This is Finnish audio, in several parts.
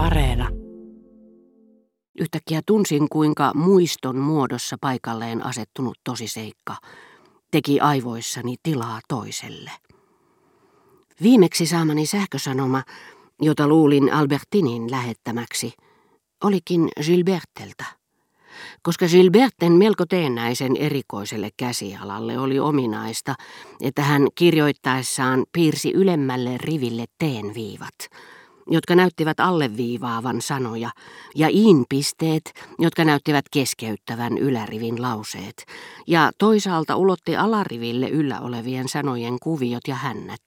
Areena. Yhtäkkiä tunsin, kuinka muiston muodossa paikalleen asettunut tosiseikka teki aivoissani tilaa toiselle. Viimeksi saamani sähkösanoma, jota luulin Albertinin lähettämäksi, olikin Gilberteltä. Koska Gilberten melko teennäisen erikoiselle käsialalle oli ominaista, että hän kirjoittaessaan piirsi ylemmälle riville teenviivat – jotka näyttivät alleviivaavan sanoja, ja iin-pisteet, jotka näyttivät keskeyttävän ylärivin lauseet, ja toisaalta ulotti alariville yllä olevien sanojen kuviot ja hännät.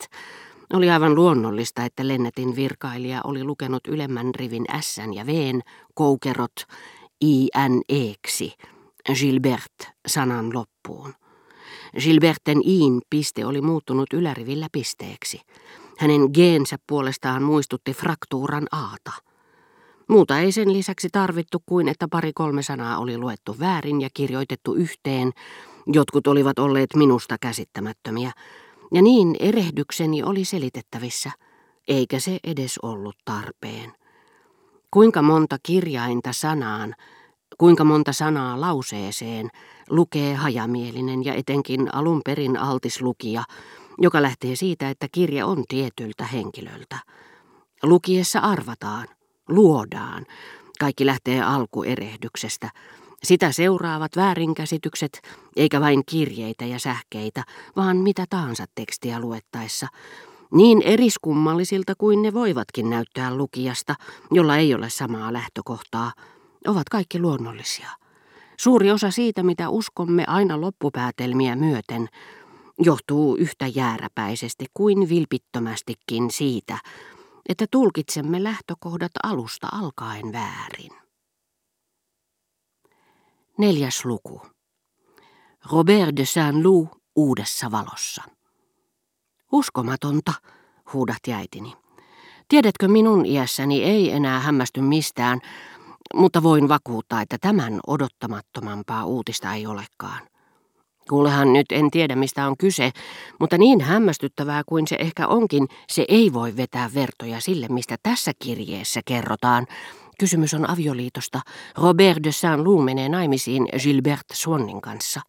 Oli aivan luonnollista, että Lennetin virkailija oli lukenut ylemmän rivin S ja V koukerot INEksi, Gilbert sanan loppuun. Gilberten iin piste oli muuttunut ylärivillä pisteeksi. Hänen geensä puolestaan muistutti fraktuuran aata. Muuta ei sen lisäksi tarvittu kuin, että pari-kolme sanaa oli luettu väärin ja kirjoitettu yhteen. Jotkut olivat olleet minusta käsittämättömiä. Ja niin erehdykseni oli selitettävissä, eikä se edes ollut tarpeen. Kuinka monta kirjainta sanaan, kuinka monta sanaa lauseeseen lukee hajamielinen ja etenkin alun perin altis lukija, joka lähtee siitä, että kirja on tietyltä henkilöltä. Lukiessa arvataan, luodaan. Kaikki lähtee alkuerehdyksestä. Sitä seuraavat väärinkäsitykset, eikä vain kirjeitä ja sähkeitä, vaan mitä tahansa tekstiä luettaessa. Niin eriskummallisilta kuin ne voivatkin näyttää lukijasta, jolla ei ole samaa lähtökohtaa, ovat kaikki luonnollisia. Suuri osa siitä, mitä uskomme aina loppupäätelmiä myöten, johtuu yhtä jääräpäisesti kuin vilpittömästikin siitä, että tulkitsemme lähtökohdat alusta alkaen väärin. Neljäs luku. Robert de Saint-Loup uudessa valossa. Uskomatonta, huudahti äitini. Tiedätkö, minun iässäni ei enää hämmästy mistään, mutta voin vakuuttaa, että tämän odottamattomampaa uutista ei olekaan. Kuulehan nyt en tiedä mistä on kyse, mutta niin hämmästyttävää kuin se ehkä onkin, se ei voi vetää vertoja sille, mistä tässä kirjeessä kerrotaan. Kysymys on avioliitosta. Robert de Saint-Loup menee naimisiin Gilbert Swannin kanssa.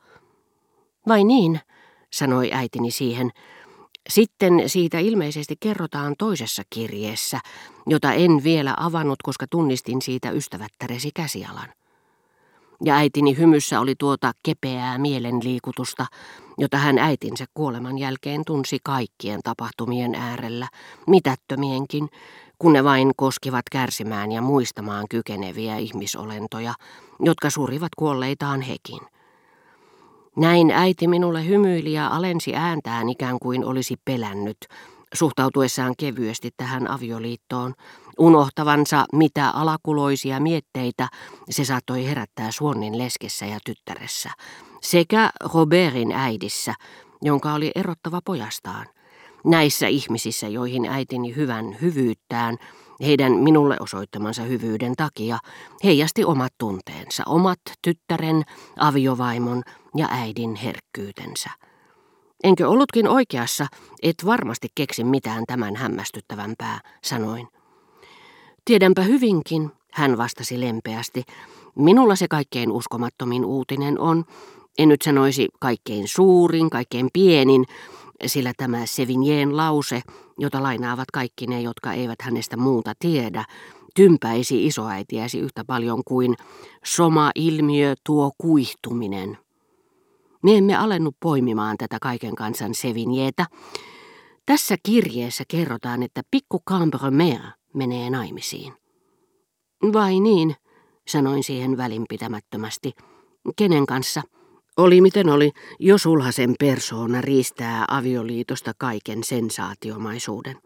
Vai niin, sanoi äitini siihen. Sitten siitä ilmeisesti kerrotaan toisessa kirjeessä, jota en vielä avannut, koska tunnistin siitä ystävättäresi käsialan ja äitini hymyssä oli tuota kepeää mielenliikutusta, jota hän äitinsä kuoleman jälkeen tunsi kaikkien tapahtumien äärellä, mitättömienkin, kun ne vain koskivat kärsimään ja muistamaan kykeneviä ihmisolentoja, jotka surivat kuolleitaan hekin. Näin äiti minulle hymyili ja alensi ääntään ikään kuin olisi pelännyt, suhtautuessaan kevyesti tähän avioliittoon, unohtavansa mitä alakuloisia mietteitä se saattoi herättää Suonnin leskessä ja tyttäressä, sekä Robertin äidissä, jonka oli erottava pojastaan. Näissä ihmisissä, joihin äitini hyvän hyvyyttään, heidän minulle osoittamansa hyvyyden takia, heijasti omat tunteensa, omat tyttären, aviovaimon ja äidin herkkyytensä. Enkö ollutkin oikeassa, et varmasti keksi mitään tämän hämmästyttävämpää, sanoin. Tiedänpä hyvinkin, hän vastasi lempeästi. Minulla se kaikkein uskomattomin uutinen on, en nyt sanoisi kaikkein suurin, kaikkein pienin, sillä tämä Sevignien lause, jota lainaavat kaikki ne, jotka eivät hänestä muuta tiedä, tympäisi isoäitiäsi yhtä paljon kuin soma ilmiö tuo kuihtuminen. Me emme alennut poimimaan tätä kaiken kansan Sevignietä. Tässä kirjeessä kerrotaan, että pikku Cambremer menee naimisiin. Vai niin, sanoin siihen välinpitämättömästi. Kenen kanssa? Oli miten oli, jos sulhasen persoona riistää avioliitosta kaiken sensaatiomaisuuden.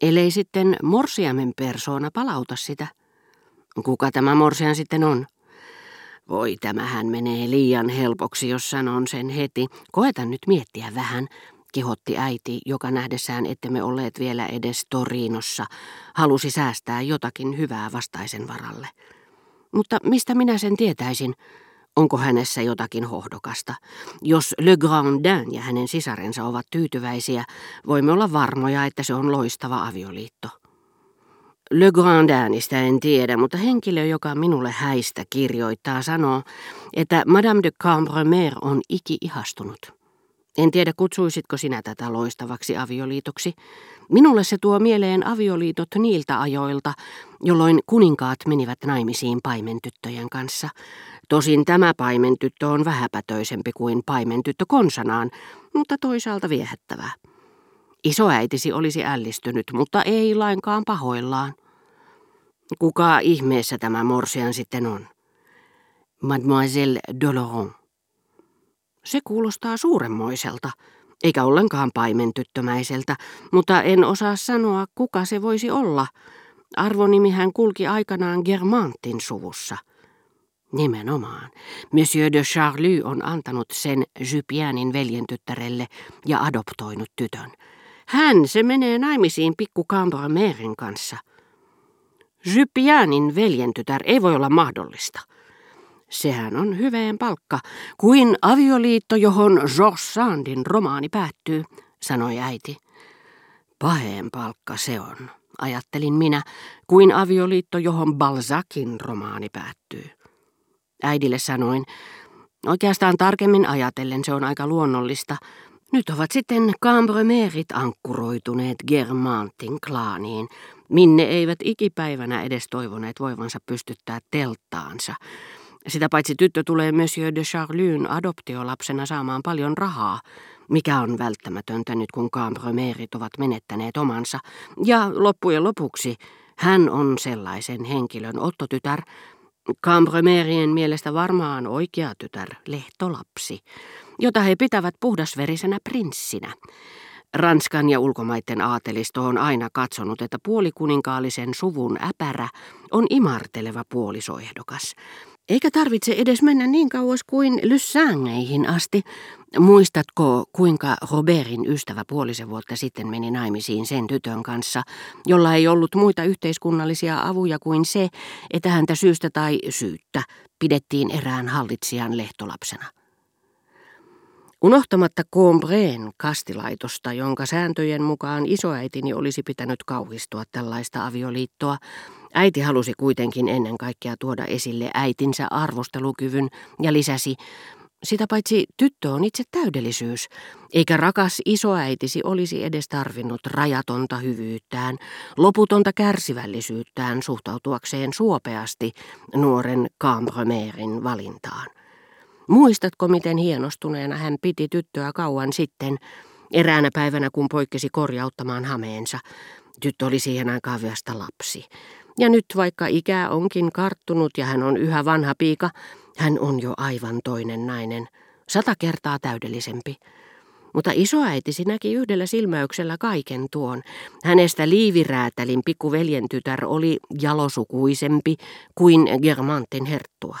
Elei sitten morsiamen persoona palauta sitä. Kuka tämä morsian sitten on? Voi, tämähän menee liian helpoksi, jos sanon sen heti. Koeta nyt miettiä vähän, kehotti äiti, joka nähdessään ettemme olleet vielä edes Torinossa, halusi säästää jotakin hyvää vastaisen varalle. Mutta mistä minä sen tietäisin? Onko hänessä jotakin hohdokasta? Jos Le Grandin ja hänen sisarensa ovat tyytyväisiä, voimme olla varmoja, että se on loistava avioliitto. Le Grandinista en tiedä, mutta henkilö, joka minulle häistä kirjoittaa, sanoo, että Madame de Cambremer on iki-ihastunut. En tiedä, kutsuisitko sinä tätä loistavaksi avioliitoksi. Minulle se tuo mieleen avioliitot niiltä ajoilta, jolloin kuninkaat menivät naimisiin paimentyttöjen kanssa. Tosin tämä paimentyttö on vähäpätöisempi kuin paimentyttö konsanaan, mutta toisaalta viehättävää. Isoäitisi olisi ällistynyt, mutta ei lainkaan pahoillaan. Kuka ihmeessä tämä morsian sitten on? Mademoiselle Doloron. Se kuulostaa suuremmoiselta, eikä ollenkaan paimentyttömäiseltä, mutta en osaa sanoa, kuka se voisi olla. Arvonimihän kulki aikanaan Germantin suvussa. Nimenomaan. Monsieur de Charlie on antanut sen Jupienin veljentyttärelle ja adoptoinut tytön. Hän se menee naimisiin pikku Cambromerin kanssa. Jypianin veljentytär ei voi olla mahdollista. Sehän on hyveen palkka, kuin avioliitto, johon Georges Sandin romaani päättyy, sanoi äiti. Paheen palkka se on, ajattelin minä, kuin avioliitto, johon Balzacin romaani päättyy. Äidille sanoin, oikeastaan tarkemmin ajatellen se on aika luonnollista, nyt ovat sitten Cambremerit ankkuroituneet Germantin klaaniin, minne eivät ikipäivänä edes toivoneet voivansa pystyttää telttaansa. Sitä paitsi tyttö tulee Monsieur de Charlyn adoptiolapsena saamaan paljon rahaa, mikä on välttämätöntä nyt kun Cambremerit ovat menettäneet omansa. Ja loppujen lopuksi hän on sellaisen henkilön ottotytär, Cambremerien mielestä varmaan oikea tytär, lehtolapsi jota he pitävät puhdasverisenä prinssinä. Ranskan ja ulkomaiden aatelisto on aina katsonut, että puolikuninkaallisen suvun äpärä on imarteleva puolisoehdokas. Eikä tarvitse edes mennä niin kauas kuin Lyssangeihin asti. Muistatko, kuinka Robertin ystävä puolisen vuotta sitten meni naimisiin sen tytön kanssa, jolla ei ollut muita yhteiskunnallisia avuja kuin se, että häntä syystä tai syyttä pidettiin erään hallitsijan lehtolapsena? Unohtamatta Combreen kastilaitosta, jonka sääntöjen mukaan isoäitini olisi pitänyt kauhistua tällaista avioliittoa, äiti halusi kuitenkin ennen kaikkea tuoda esille äitinsä arvostelukyvyn ja lisäsi, sitä paitsi tyttö on itse täydellisyys, eikä rakas isoäitisi olisi edes tarvinnut rajatonta hyvyyttään, loputonta kärsivällisyyttään suhtautuakseen suopeasti nuoren Cambremerin valintaan. Muistatko, miten hienostuneena hän piti tyttöä kauan sitten, eräänä päivänä kun poikkesi korjauttamaan hameensa. Tyttö oli siihen aikaan vasta lapsi. Ja nyt vaikka ikää onkin karttunut ja hän on yhä vanha piika, hän on jo aivan toinen nainen, sata kertaa täydellisempi. Mutta isoäitisi näki yhdellä silmäyksellä kaiken tuon. Hänestä liiviräätälin pikkuveljen tytär oli jalosukuisempi kuin Germantin herttua.